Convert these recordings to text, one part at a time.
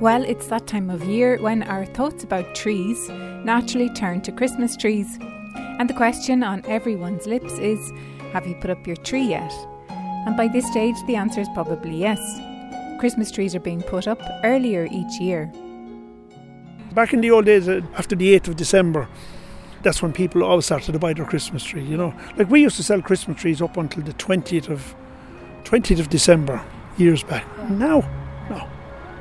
Well, it's that time of year when our thoughts about trees naturally turn to Christmas trees. And the question on everyone's lips is Have you put up your tree yet? And by this stage, the answer is probably yes. Christmas trees are being put up earlier each year. Back in the old days, uh, after the 8th of December, that's when people always started to buy their Christmas tree, you know. Like we used to sell Christmas trees up until the 20th of 20th of December years back. Now,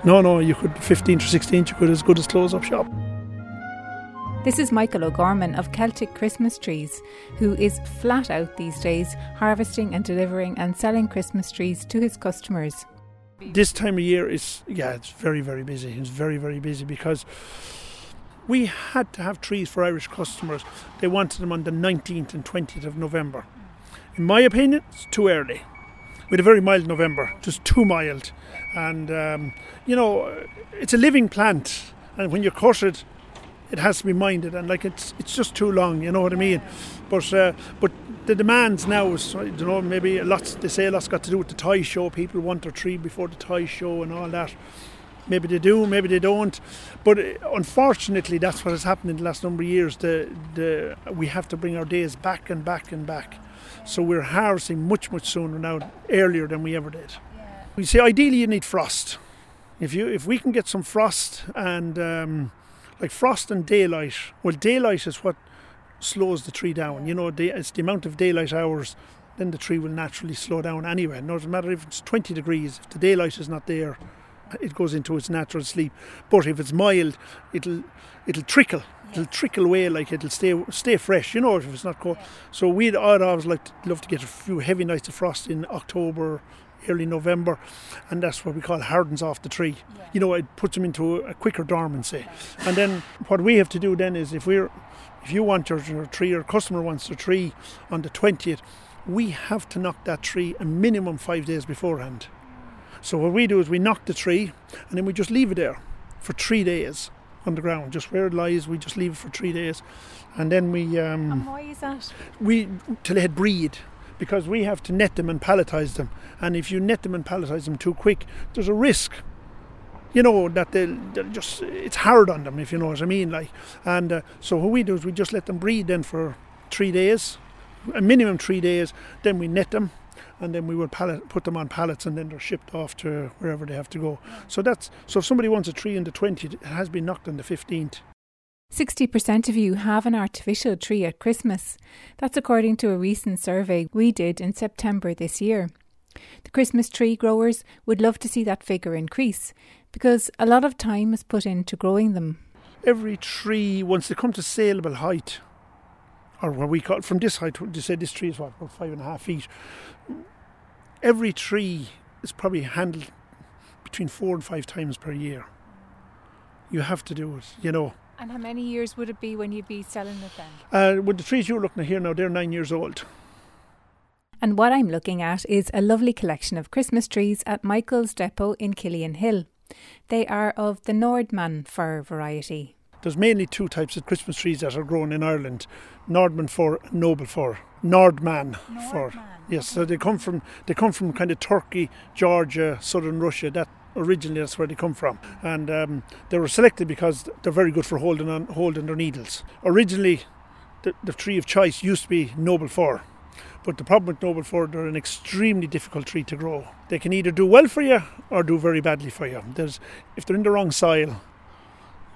no. No, you could 15 or 16, you could as good as close up shop. This is Michael O'Gorman of Celtic Christmas Trees, who is flat out these days harvesting and delivering and selling Christmas trees to his customers. This time of year is, yeah, it's very, very busy. It's very, very busy because we had to have trees for Irish customers. They wanted them on the 19th and 20th of November. In my opinion, it's too early. With a very mild November, just too mild. And, um, you know, it's a living plant. And when you cut it, it has to be minded. And, like, it's it's just too long, you know what I mean? But uh, but the demands now is, I don't know, maybe lots, they say a lot's got to do with the toy show. People want their tree before the toy show and all that. Maybe they do, maybe they don't. But uh, unfortunately, that's what has happened in the last number of years. The, the, we have to bring our days back and back and back. So we're harvesting much, much sooner now, earlier than we ever did. Yeah. We say ideally you need frost. If you if we can get some frost and um, like frost and daylight, well, daylight is what slows the tree down. You know, it's the amount of daylight hours. Then the tree will naturally slow down anyway. No matter if it's 20 degrees, if the daylight is not there, it goes into its natural sleep. But if it's mild, it'll it'll trickle. It'll trickle away like it'll stay stay fresh. You know, if it's not cold. So we'd I'd always like to, love to get a few heavy nights of frost in October, early November, and that's what we call hardens off the tree. Yeah. You know, it puts them into a, quicker dormancy. And then what we have to do then is if we're if you want your, your tree or customer wants a tree on the twentieth, we have to knock that tree a minimum five days beforehand. Mm. So what we do is we knock the tree and then we just leave it there for three days on the ground, just where it lies. We just leave it for three days, and then we. Um, and why is that? We till they breed, because we have to net them and palletize them, and if you net them and palletize them too quick, there's a risk. You know that they'll, they'll just it's hard on them if you know what I mean. Like, and uh, so what we do is we just let them breed then for three days, a minimum three days. Then we net them and then we will pallet, put them on pallets and then they're shipped off to wherever they have to go. So that's so if somebody wants a tree in the 20th, it has been knocked on the 15th. 60% of you have an artificial tree at Christmas. That's according to a recent survey we did in September this year. The Christmas tree growers would love to see that figure increase because a lot of time is put into growing them. Every tree, once they come to saleable height, or what we call from this height, to say this tree is what, about five and a half feet, every tree is probably handled between four and five times per year. You have to do it, you know. And how many years would it be when you'd be selling it then? Uh, with the trees you're looking at here now, they're nine years old. And what I'm looking at is a lovely collection of Christmas trees at Michael's Depot in Killian Hill. They are of the Nordmann fir variety. There's mainly two types of Christmas trees that are grown in Ireland Nordmann fir, Noble fir. Nordman, Nordmann. fir. Yes, so they come from they come from kind of Turkey, Georgia, southern Russia. That originally that's where they come from, and um, they were selected because they're very good for holding on holding their needles. Originally, the, the tree of choice used to be noble fir, but the problem with noble fir they're an extremely difficult tree to grow. They can either do well for you or do very badly for you. There's if they're in the wrong soil,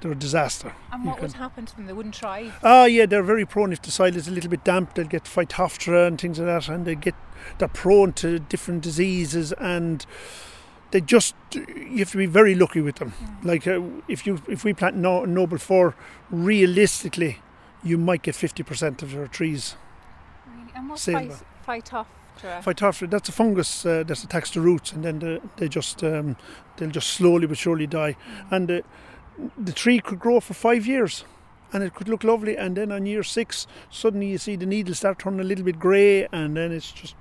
they're a disaster. And what can, would happen to them? They wouldn't try. Ah, yeah, they're very prone if the soil is a little bit damp. They'll get phytophthora and things like that, and they get they're prone to different diseases and. They just you have to be very lucky with them. Mm. Like uh, if you if we plant no, noble fir, realistically, you might get fifty percent of your trees. Really? And what's phytophthora? Phytophthora, that's a fungus uh, that attacks the roots, and then the, they just um, they'll just slowly but surely die. Mm. And uh, the tree could grow for five years and it could look lovely and then on year six suddenly you see the needles start turning a little bit grey and then it's just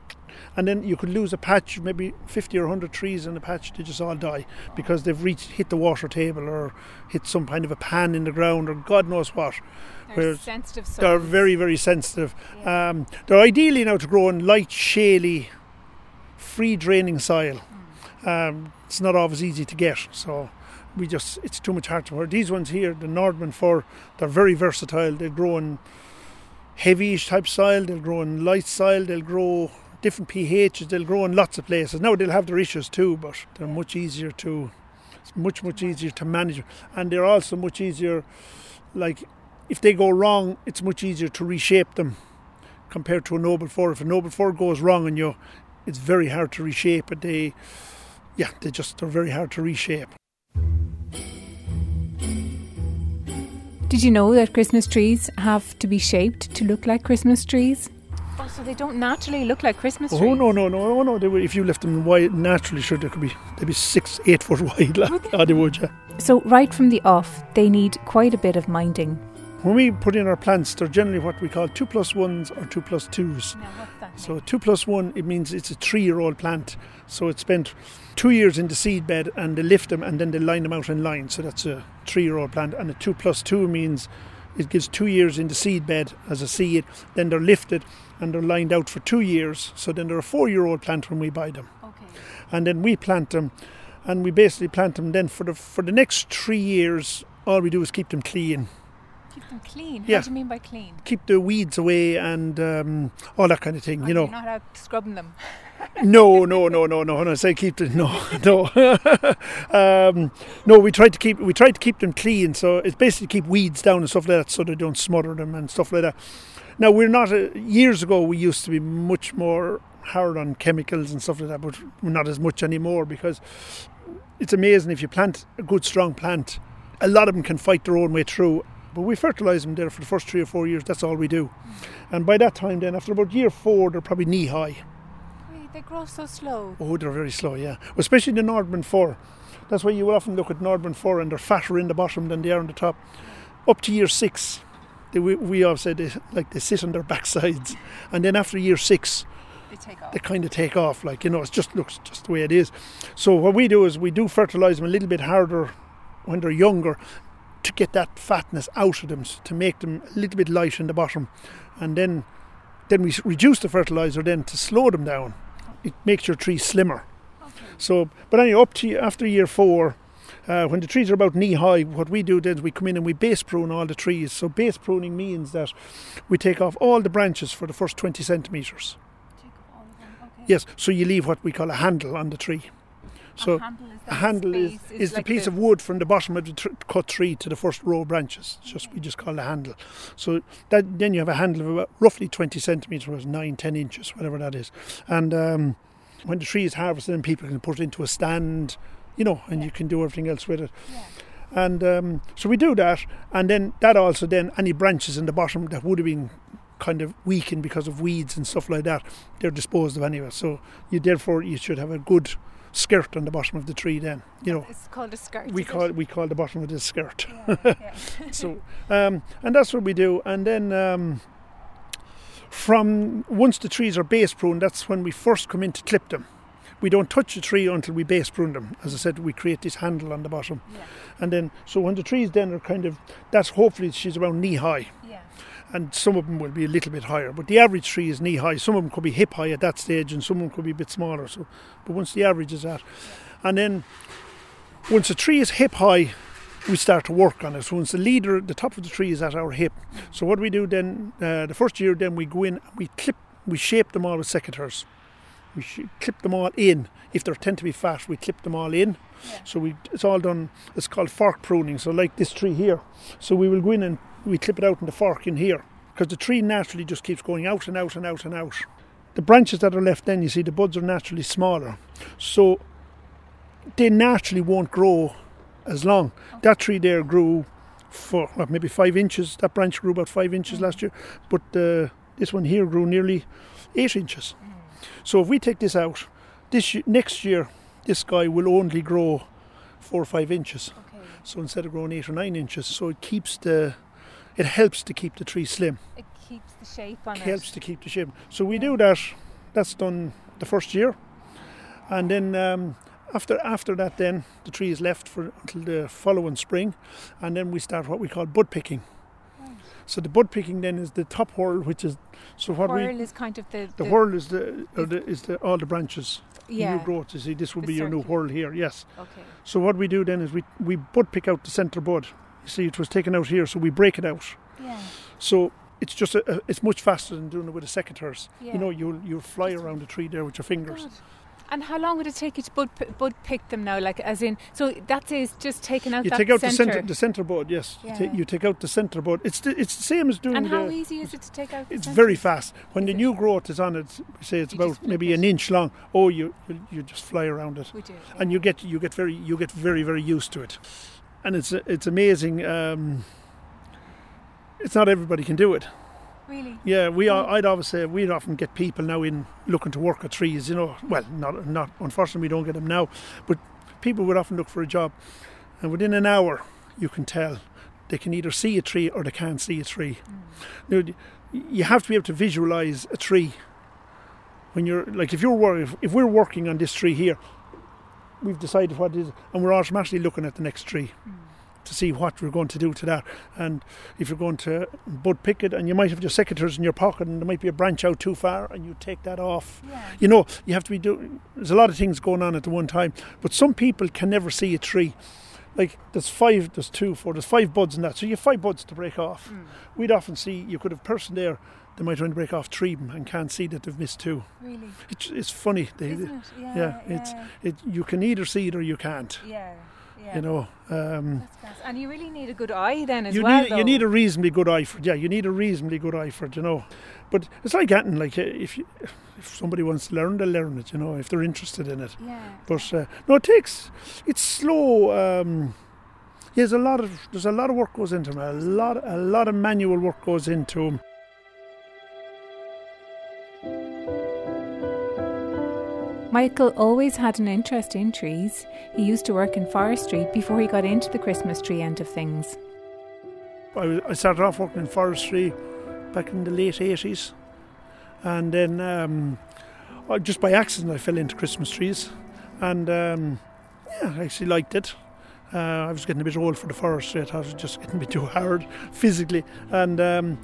and then you could lose a patch maybe 50 or 100 trees in a patch they just all die because they've reached hit the water table or hit some kind of a pan in the ground or god knows what they're sensitive soils. they're very very sensitive yeah. um, they're ideally now to grow in light shaly free draining soil mm. um, it's not always easy to get so we just it's too much hard to work. These ones here, the Nordman fir, they're very versatile. They grow in heavyish type soil, they'll grow in light soil, they'll grow different pHs, they'll grow in lots of places. Now they'll have their issues too, but they're much easier to it's much much easier to manage, and they're also much easier. Like if they go wrong, it's much easier to reshape them compared to a noble fir. If a noble fir goes wrong and you, it's very hard to reshape it. They, yeah, they just they're very hard to reshape. Did you know that Christmas trees have to be shaped to look like Christmas trees? Oh, so they don't naturally look like Christmas oh, trees? Oh no no no oh no! They would, if you left them wide naturally, sure they could be they'd be six eight foot wide. Like, oh, they would, yeah. So right from the off, they need quite a bit of minding. When we put in our plants, they're generally what we call two plus ones or two plus twos. Now, what's that? So two plus one, it means it's a three-year-old plant. So it's spent two years in the seed bed, and they lift them, and then they line them out in line. So that's a three-year-old plant. And a two plus two means it gives two years in the seed bed as a seed. Then they're lifted, and they're lined out for two years. So then they're a four-year-old plant when we buy them, Okay. and then we plant them, and we basically plant them. Then for the for the next three years, all we do is keep them clean. Keep them clean. Yeah. What do you mean by clean? keep the weeds away and um, all that kind of thing. Oh, You know, You're not out scrubbing them. no, no, no, no, no. When I say keep them, no, no, um, no. We try to keep we try to keep them clean. So it's basically keep weeds down and stuff like that, so they don't smother them and stuff like that. Now we're not. Uh, years ago, we used to be much more hard on chemicals and stuff like that, but not as much anymore because it's amazing if you plant a good strong plant. A lot of them can fight their own way through. But we fertilise them there for the first three or four years. That's all we do. And by that time, then after about year four, they're probably knee high. They grow so slow. Oh, they're very slow, yeah. Especially the Nordmann fir. That's why you will often look at Nordmann fir, and they're fatter in the bottom than they are on the top. Up to year six, they, we, we all say they, like they sit on their backsides. And then after year six, They take off. they kind of take off. Like, you know, it just looks just the way it is. So what we do is we do fertilise them a little bit harder when they're younger to get that fatness out of them, to make them a little bit light in the bottom. And then then we reduce the fertiliser then to slow them down. It makes your tree slimmer. Okay. So, but anyway, up to after year four, uh, when the trees are about knee high, what we do then is we come in and we base prune all the trees. So base pruning means that we take off all the branches for the first 20 centimetres. Take off all of them. Okay. Yes, so you leave what we call a handle on the tree. So a handle is, a that handle is, is the like piece of wood from the bottom of the tr- cut tree to the first row of branches. It's just we just call it a handle. So that then you have a handle of about roughly 20 centimetres, 9, 10 inches, whatever that is. And um, when the tree is harvested, then people can put it into a stand, you know, and you can do everything else with it. Yeah. And um, so we do that, and then that also then any branches in the bottom that would have been kind of weakened because of weeds and stuff like that, they're disposed of anyway. So you therefore you should have a good skirt on the bottom of the tree. Then you know It's called a skirt. we is it? call we call the bottom of the skirt. Yeah, yeah. So um, and that's what we do. And then um, from once the trees are base pruned, that's when we first come in to clip them. We don't touch the tree until we base prune them. As I said, we create this handle on the bottom. Yeah. And then, so when the trees then are kind of, that's hopefully she's around knee high. And some of them will be a little bit higher. But the average tree is knee high. Some of them could be hip high at that stage, and some of them could be a bit smaller. So, but once the average is that, and then once a tree is hip high, we start to work on it. So once the leader, the top of the tree is at our hip. So what do we do then, uh, the first year, then we go in, and we clip, we shape them all with secateurs. We sh- clip them all in. If they tend to be fat, we clip them all in. Yeah. So we, it's all done. It's called fork pruning. So like this tree here. So we will go in and we clip it out in the fork in here because the tree naturally just keeps going out and out and out and out. The branches that are left, then you see the buds are naturally smaller, so they naturally won't grow as long. That tree there grew for what, maybe five inches. That branch grew about five inches last year, but uh, this one here grew nearly eight inches. So if we take this out, this y- next year, this guy will only grow four or five inches. Okay. So instead of growing eight or nine inches, so it keeps the, it helps to keep the tree slim. It keeps the shape on helps it. Helps to keep the shape. So we do that. That's done the first year, and then um, after after that, then the tree is left for until the following spring, and then we start what we call bud picking. Right. So the bud picking then is the top whorl, which is so what Whorl we is kind of the the whorl is the, or the is the all the branches yeah. new growth. You see, this will The be your new whorl here. Yes. Okay. So what we do then is we we bud pick out the centre bud. You see, it was taken out here, so we break it out. Yeah. So it's just a, a, it's much faster than doing it with a secateurs. Yeah. You know, you'll you'll fly around the tree there with your fingers. Good. And how long would it take you to bud, bud pick them now? Like, as in, so that is just taking out You take out the centre. centre the centre bud. Yes, you, Yeah. take, you take out the centre bud. It's the, it's the same as doing and how the. easy is it to take out? the It's centre? very fast. When Is the it? new growth is on it, say it's You about maybe it. an inch long. Oh, you you, you just fly around it, We do. and you get you get very you get very very used to it, and it's it's amazing. Um, it's not everybody can do it. really. Yeah, we Mm. are, I'd always say we'd often get people now in looking to work at trees. You know, well, not not unfortunately we don't get them now, but people would often look for a job, and within an hour you can tell they can either see a tree or they can't see a tree. Now, you have to be able to visualize a tree when you're like if you're working if, if we're working on this tree here, we've decided what it is, and we're automatically looking at the next tree hmm. to see what we're going to do to that. And if you're going to bud pick it, and you might have your secateurs in your pocket, and there might be a branch out too far, and you take that off. Yeah. You know, you have to be doing. There's a lot of things going on at the one time, but some people can never see a tree. Like there's five, there's two, four, there's five buds in that, so you have five buds to break off. Mm. We'd often see you could have a person there. They might try to break off three of them and can't see that they've missed two. Really. It's, it's funny. They, Isn't it? Yeah. yeah, it's- it, you can either see it or you can't. yeah. Yeah. You know, um. And you really need a good eye then as you well. need you need a reasonably good eye for it. Yeah, you need a reasonably good eye for it. You know, but it's like getting like uh, if you, if somebody wants to learn, they'll learn it. You know, if they're interested in it. Yeah. But uh, no, it takes it's slow. Um, yeah, there's a lot of there's a lot of work goes into them. A lot a lot of manual work goes into them. Michael always had an interest in trees. He used to work in forestry before he got into the Christmas tree end of things. I, started off working in forestry back in the late 80s. And then um, just by accident I fell into Christmas trees. And um, yeah, I actually liked it. Uh, I was getting a bit old for the forestry. I thought it was just getting a bit too hard physically. And um,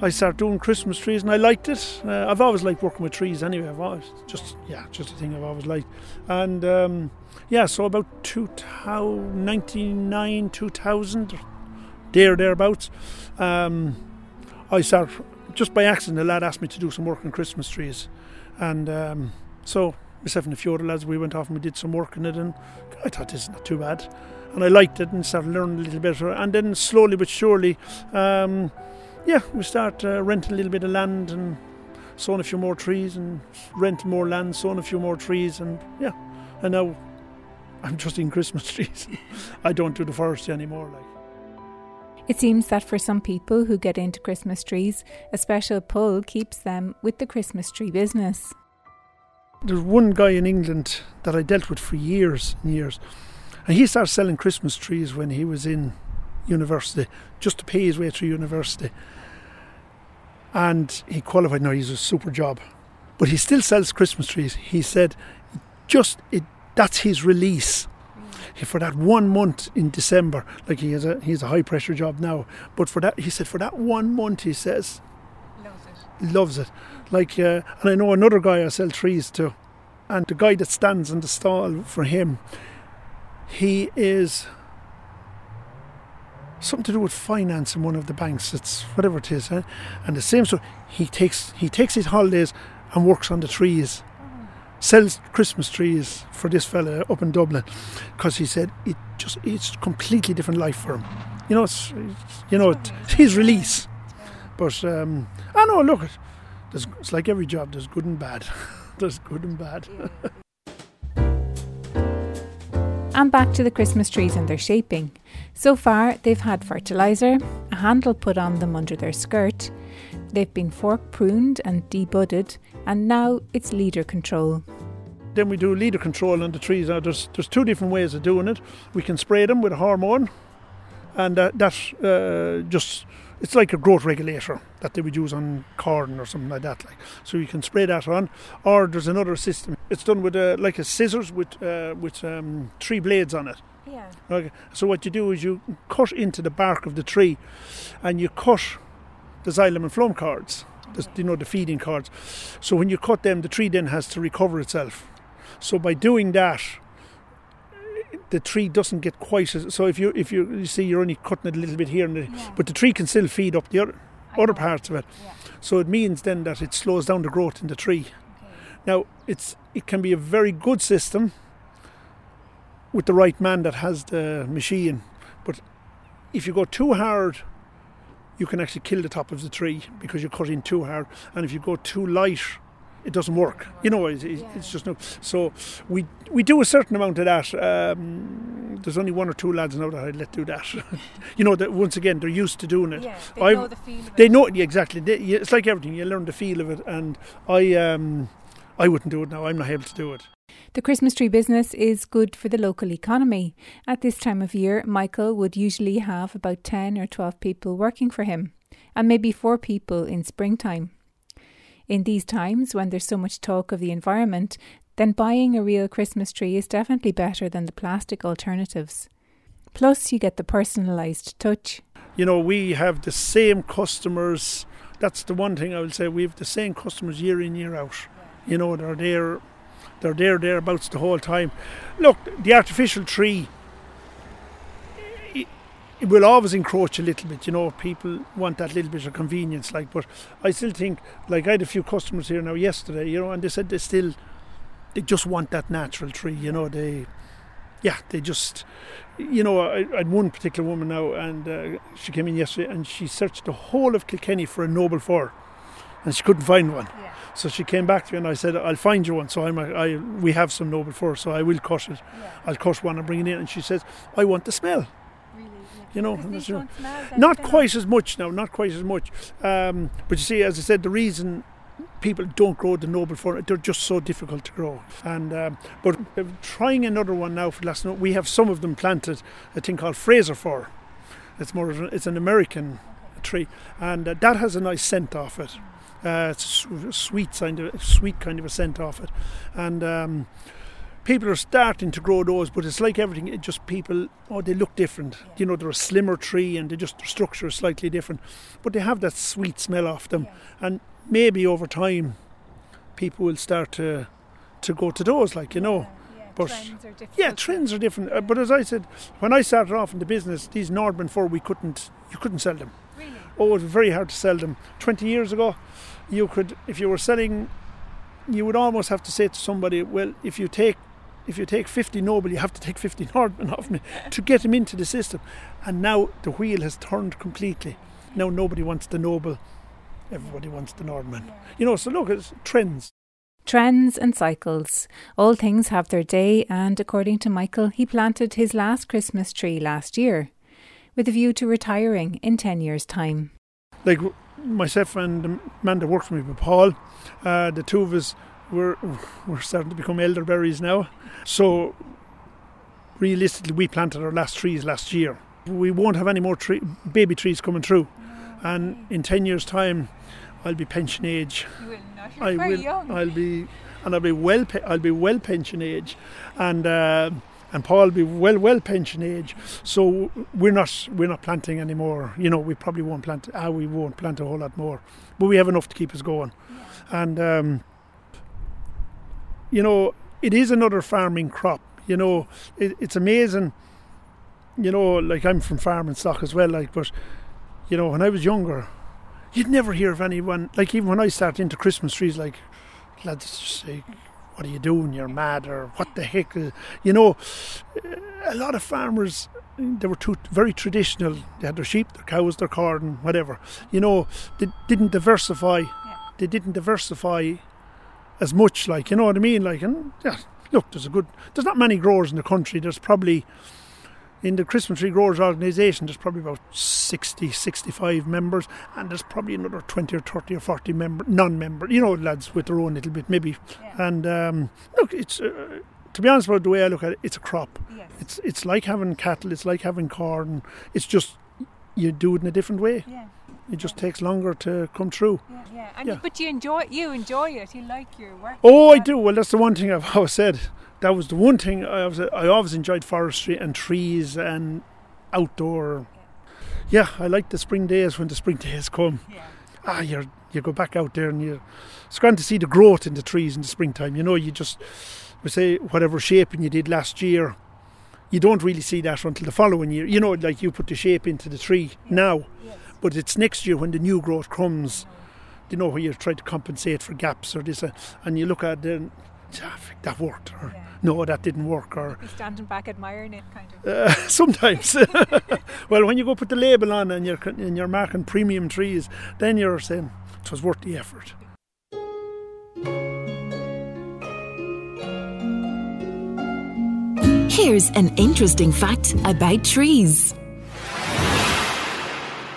I started doing Christmas trees and I liked it. Uh, I've always liked working with trees anyway. I've always just, yeah, just a thing I've always liked. And um, yeah, so about 2000, 99, 2000, there, thereabouts. Um, I started just by accident. A lad asked me to do some work on Christmas trees, and um, so myself and a few other lads we went off and we did some work on it, and I thought this is not too bad, and I liked it and started learning a little better, and then slowly but surely, um, yeah, we start uh, renting a little bit of land and sowing a few more trees and rent more land, sowing a few more trees, and yeah, and now I'm just in Christmas trees. I don't do the forestry anymore, like. It seems that for some people who get into Christmas trees, a special pull keeps them with the Christmas tree business. There's one guy in England that I dealt with for years and years, and he started selling Christmas trees when he was in university, just to pay his way through university. And he qualified. Now he's a super job, but he still sells Christmas trees. He said, just it, that's his release for that one month in December. Like he has a he has a high pressure job now, but for that he said for that one month he says loves it. Like, uh, and I know another guy I sell trees to, and the guy that stands in the stall for him, he is something to do with finance in one of the banks. It's whatever it is, eh? and the same. So he takes he takes his holidays and works on the trees, sells Christmas trees for this fella up in Dublin, because he said it just it's completely different life for him. You know, it's, it's you know it's his release. But um, I know, look, it's like every job. There's good and bad. there's good and bad. And back to the Christmas trees and their shaping. So far, they've had fertiliser, a handle put on them under their skirt, they've been fork pruned and debudded, and now it's leader control. Then we do leader control on the trees. Now, there's there's two different ways of doing it. We can spray them with a hormone, and uh, that uh, just it's like a growth regulator that they would use on corn or something like that. Like so, you can spray that on. Or there's another system. It's done with a, like a scissors with uh, with um, three blades on it. Yeah. Okay. So what you do is you cut into the bark of the tree, and you cut the xylem and phloem cords, the, you know, the feeding cords. So when you cut them, the tree then has to recover itself. So by doing that, the tree doesn't get quite as so if you if you, you see you're only cutting it a little bit here and there, Yeah. but the tree can still feed up the other I other know. parts of it. Yeah. So it means then that it slows down the growth in the tree. Okay. Now it's it can be a very good system with the right man that has the machine, but if you go too hard, you can actually kill the top of the tree because you're cutting too hard, and if you go too light, it doesn't work. You know, it's, it's it's just no. So we we do a certain amount of that. Um, there's only one or two lads now that I let do that. you know that once again they're used to doing it. Yeah, they I've- know the feel of it. They know yeah, exactly. They, it's like everything. You learn the feel of it, and I um, I wouldn't do it now. I'm not able to do it. The Christmas tree business is good for the local economy. At this time of year, Michael would usually have about 10 or 12 people working for him, and maybe four people in springtime. In these times, when there's so much talk of the environment, then buying a real Christmas tree is definitely better than the plastic alternatives. Plus, you get the personalised touch. You know, we have the same customers. That's the one thing I will say. We have the same customers year in year out. You know, they're there, they're there thereabouts the whole time. Look, the artificial tree. It, will always encroach a little bit, you know. People want that little bit of convenience, like. But I still think, like, I had a few customers here now yesterday, you know, and they said they still, they just want that natural tree, you know. They, yeah, they just, you know, I, I had one particular woman now, and uh, she came in yesterday, and she searched the whole of Kilkenny for a noble fir, and she couldn't find one. Yeah. So she came back to me, and I said, "I'll find you one." So I'm, a, I, we have some noble fir, so I will cut it. I'll cut one and bring it in. And she says, "I want the smell." You know, Because and these don't smell then, not quite as much now, not quite as much. Um, but you see, as I said, the reason people don't grow the noble fir, they're just so difficult to grow. And um, but trying another one now for last night, we have some of them planted a thing called Fraser fir. It's more, it's an American tree, and uh, that has a nice scent off it. Uh, it's a sweet kind of sweet kind of a scent off it, and. Um, People are starting to grow those, but it's like everything. It just people, oh, they look different. You know, they're a slimmer tree, and they just their structure is slightly different, but they have that sweet smell off them. And maybe over time, people will start to to go to those, like you know. Yeah, but- trends are different. Yeah, trends are different. Uh, but as I said, when I started off in the business, these Nordmann fir we couldn't you couldn't sell them. Really? Oh, it was very hard to sell them. Twenty years ago, you could if you were selling, you would almost have to say to somebody, well, if you take if you take 50 Noble, you have to take 50 Nordman off me to get them into the system. And now the wheel has turned completely. Now nobody wants the Noble, everybody wants the Nordman. You know, so look, it's trends. Trends and cycles. All things have their day, and according to Michael, he planted his last Christmas tree last year, with a view to retiring in 10 years' time. like myself and the man that works with me, with Paul, uh, the two of us were we're starting to become elderberries now. So realistically, we planted our last trees last year. We won't have any more tree, baby trees coming through, and in ten years' time, I'll be pension age. You will not. You're I will. I'll be, and I'll be well. I'll be well pension age, and. Uh, and Paul will be well, well pension age, so we're not we're not planting anymore. You know, we probably won't plant. Ah, we won't plant a whole lot more, but we have enough to keep us going. And um, you know, it is another farming crop. You know, it, it's amazing. You know, like I'm from farming stock as well. Like, but you know, when I was younger, you'd never hear of anyone. Like even when I started into Christmas trees, like lads say, "What are you doing? You're mad," or "What the heck?" Uh, you know, a lot of farmers they were too very traditional. They had their sheep, their cows, their corn, whatever. You know, they didn't diversify. They didn't diversify as much. Like you know what I mean? Like and yeah, look, there's a good. There's not many growers in the country. There's probably in the Christmas Tree Growers Organisation, there's probably about 60, 65 members, and there's probably another 20 or 30 or 40 member, non-member, you know, lads with their own little bit, maybe. And um, look, it's uh, to be honest about the way I look at it, it's a crop. Yes. It's it's like having cattle, it's like having corn. It's just you do it in a different way. Yeah, It just takes longer to come through. yeah, yeah. And Yeah. but you enjoy you enjoy it. You like your work. Oh, I do. Well, that's the one thing I've always said. That was the one thing I was. I always enjoyed forestry and trees and outdoor. Yeah, I like the spring days when the spring days come. Yeah. ah, you you go back out there and you it's grand to see the growth in the trees in the springtime. You know, you just we say whatever shaping you did last year, you don't really see that until the following year. You know, like you put the shape into the tree now, yes. But it's next year when the new growth comes. You know, where you try to compensate for gaps or this, uh, and you look at it, and, ah, that worked, or yeah. no, that didn't work, or You're standing back admiring it, kind of. Uh, sometimes, well, when you go put the label on and you're and you're marking premium trees, then you're saying it was worth the effort. Here's an interesting fact about trees.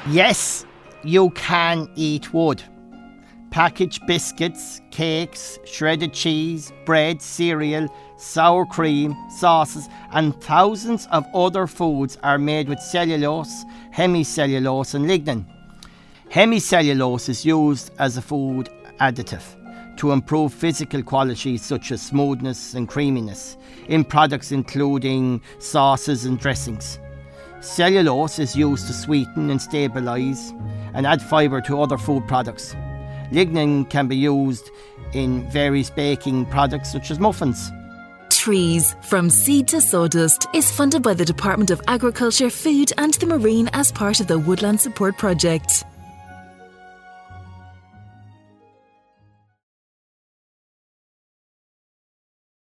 Yes, you can eat wood. Packaged biscuits, cakes, shredded cheese, bread, cereal, sour cream, sauces, and thousands of other foods are made with cellulose, hemicellulose, and lignin. Hemicellulose is used as a food additive to improve physical qualities such as smoothness and creaminess in products including sauces and dressings. Cellulose is used to sweeten and stabilise and add fibre to other food products. Lignin can be used in various baking products such as muffins. Trees from Seed to Sawdust is funded by the Department of Agriculture, Food and the Marine as part of the Woodland Support Project.